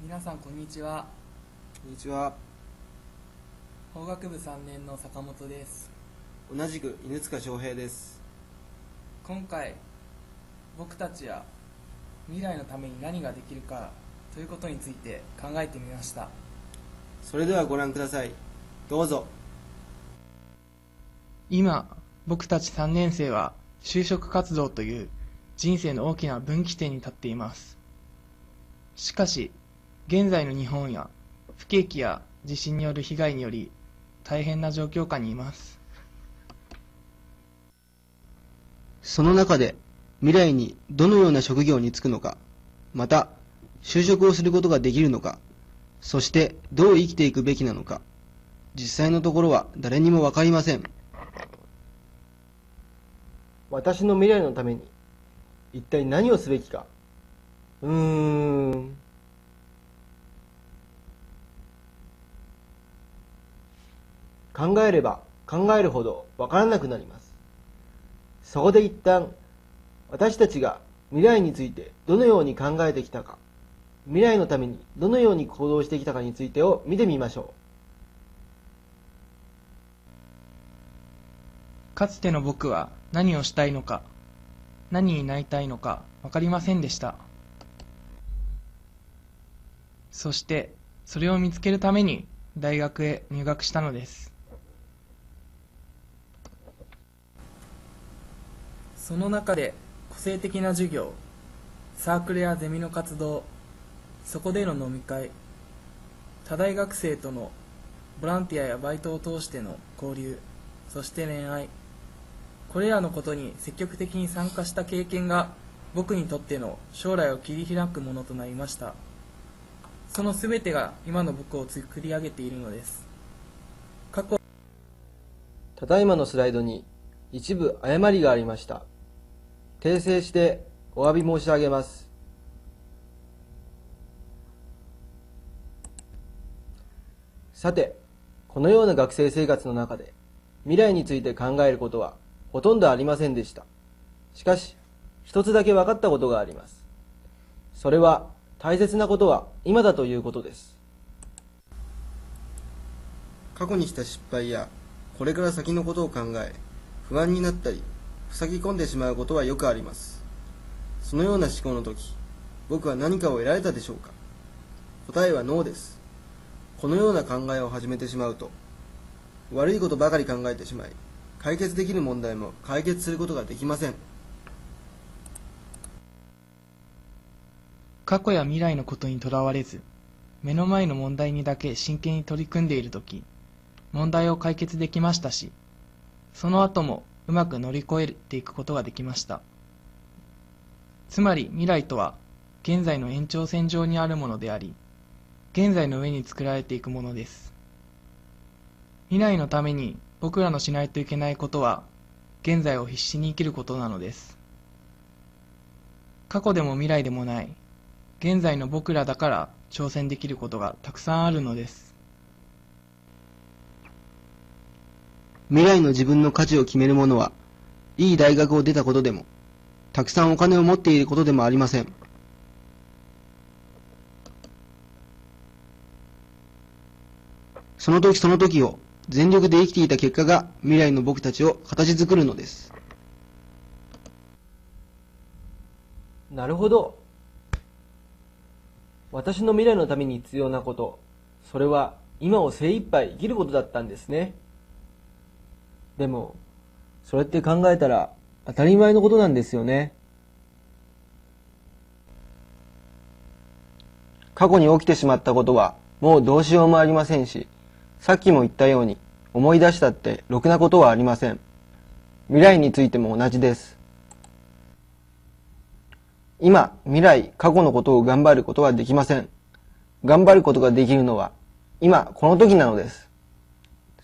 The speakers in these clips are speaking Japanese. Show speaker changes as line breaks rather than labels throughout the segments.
皆さんこんにちは。
こんにちは。
法学部3年の坂本です。
同じく犬塚翔平です。
今回僕たちや未来のために何ができるかということについて考えてみました。
それではご覧ください。どうぞ。
今僕たち3年生は就職活動という人生の大きな分岐点に立っています。しかし現在の日本や不景気や地震による被害により大変な状況下にいます。
その中で未来にどのような職業に就くのかまた就職をすることができるのかそしてどう生きていくべきなのか実際のところは誰にもわかりません。
私の未来のために一体何をすべきか。うーん考えれば考えるほどわからなくなります。そこで一旦私たちが未来についてどのように考えてきたか未来のためにどのように行動してきたかについてを見てみましょ
う。かつての僕は何をしたいのか何になりたいのか分かりませんでした。そしてそれを見つけるために大学へ入学したのです。その中で個性的な授業サークルやゼミの活動そこでの飲み会他大学生とのボランティアやバイトを通しての交流そして恋愛これらのことに積極的に参加した経験が僕にとっての将来を切り開くものとなりました。その全てが今の僕を作り上げているのです。過去
ただいまのスライドに一部誤りがありました。訂正してお詫び申し上げます。さてこのような学生生活の中で未来について考えることはほとんどありませんでした。しかし一つだけ分かったことがあります。それは大切なことは今だということです。
過去にした失敗やこれから先のことを考え不安になったり塞ぎ込んでしまうことはよくあります。そのような思考の時僕は何かを得られたでしょうか？答えはノーです。このような考えを始めてしまうと悪いことばかり考えてしまい解決できる問題も解決することができません。
過去や未来のことにとらわれず目の前の問題にだけ真剣に取り組んでいる時問題を解決できましたしその後もうまく乗り越えていくことができました。つまり未来とは現在の延長線上にあるものであり現在の上に作られていくものです。未来のために僕らのしないといけないことは現在を必死に生きることなのです。過去でも未来でもない現在の僕らだから挑戦できることがたくさんあるのです。
未来の自分の価値を決める者はいい大学を出たことでもたくさんお金を持っていることでもありません。その時その時を全力で生きていた結果が未来の僕たちを形作るのです。
なるほど。私の未来のために必要なことそれは今を精一杯生きることだったんですね。でもそれって考えたら当たり前のことなんですよね過去に起きてしまったことはもうどうしようもありませんしさっきも言ったように思い出したってろくなことはありません未来についても同じです今、未来、過去のことを頑張ることはできません。頑張ることができるのは、今、この時なのです。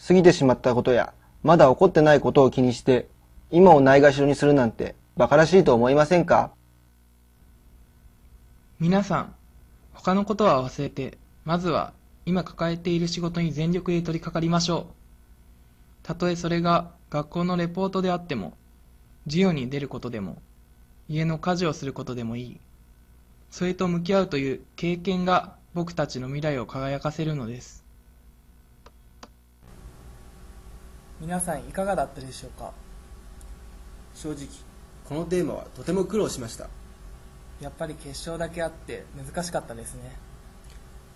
過ぎてしまったことや、まだ起こってないことを気にして、今をないがしろにするなんて、馬鹿らしいと思いませんか？
皆さん、他のことは忘れて、まずは、今抱えている仕事に全力で取り掛かりましょう。たとえそれが学校のレポートであっても、授業に出ることでも、家の家事をすることでもいい。それと向き合うという経験が
僕たちの未来を輝かせるのです
皆さんいかがだったでしょうか？
正直このテーマはとても苦労しました。
やっぱり決勝だけあって難しかったですね。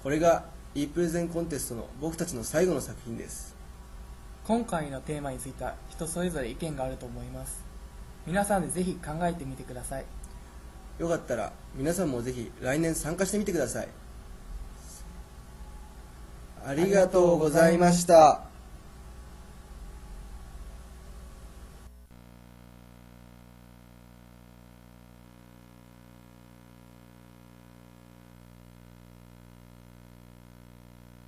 これが e プレゼンコンテストの僕たちの最後の作品です。
今回のテーマについては人それぞれ意見があると思います。皆さんでぜひ考えてみてください。
よかったら皆さんもぜひ来年参加してみてください。ありがとうございました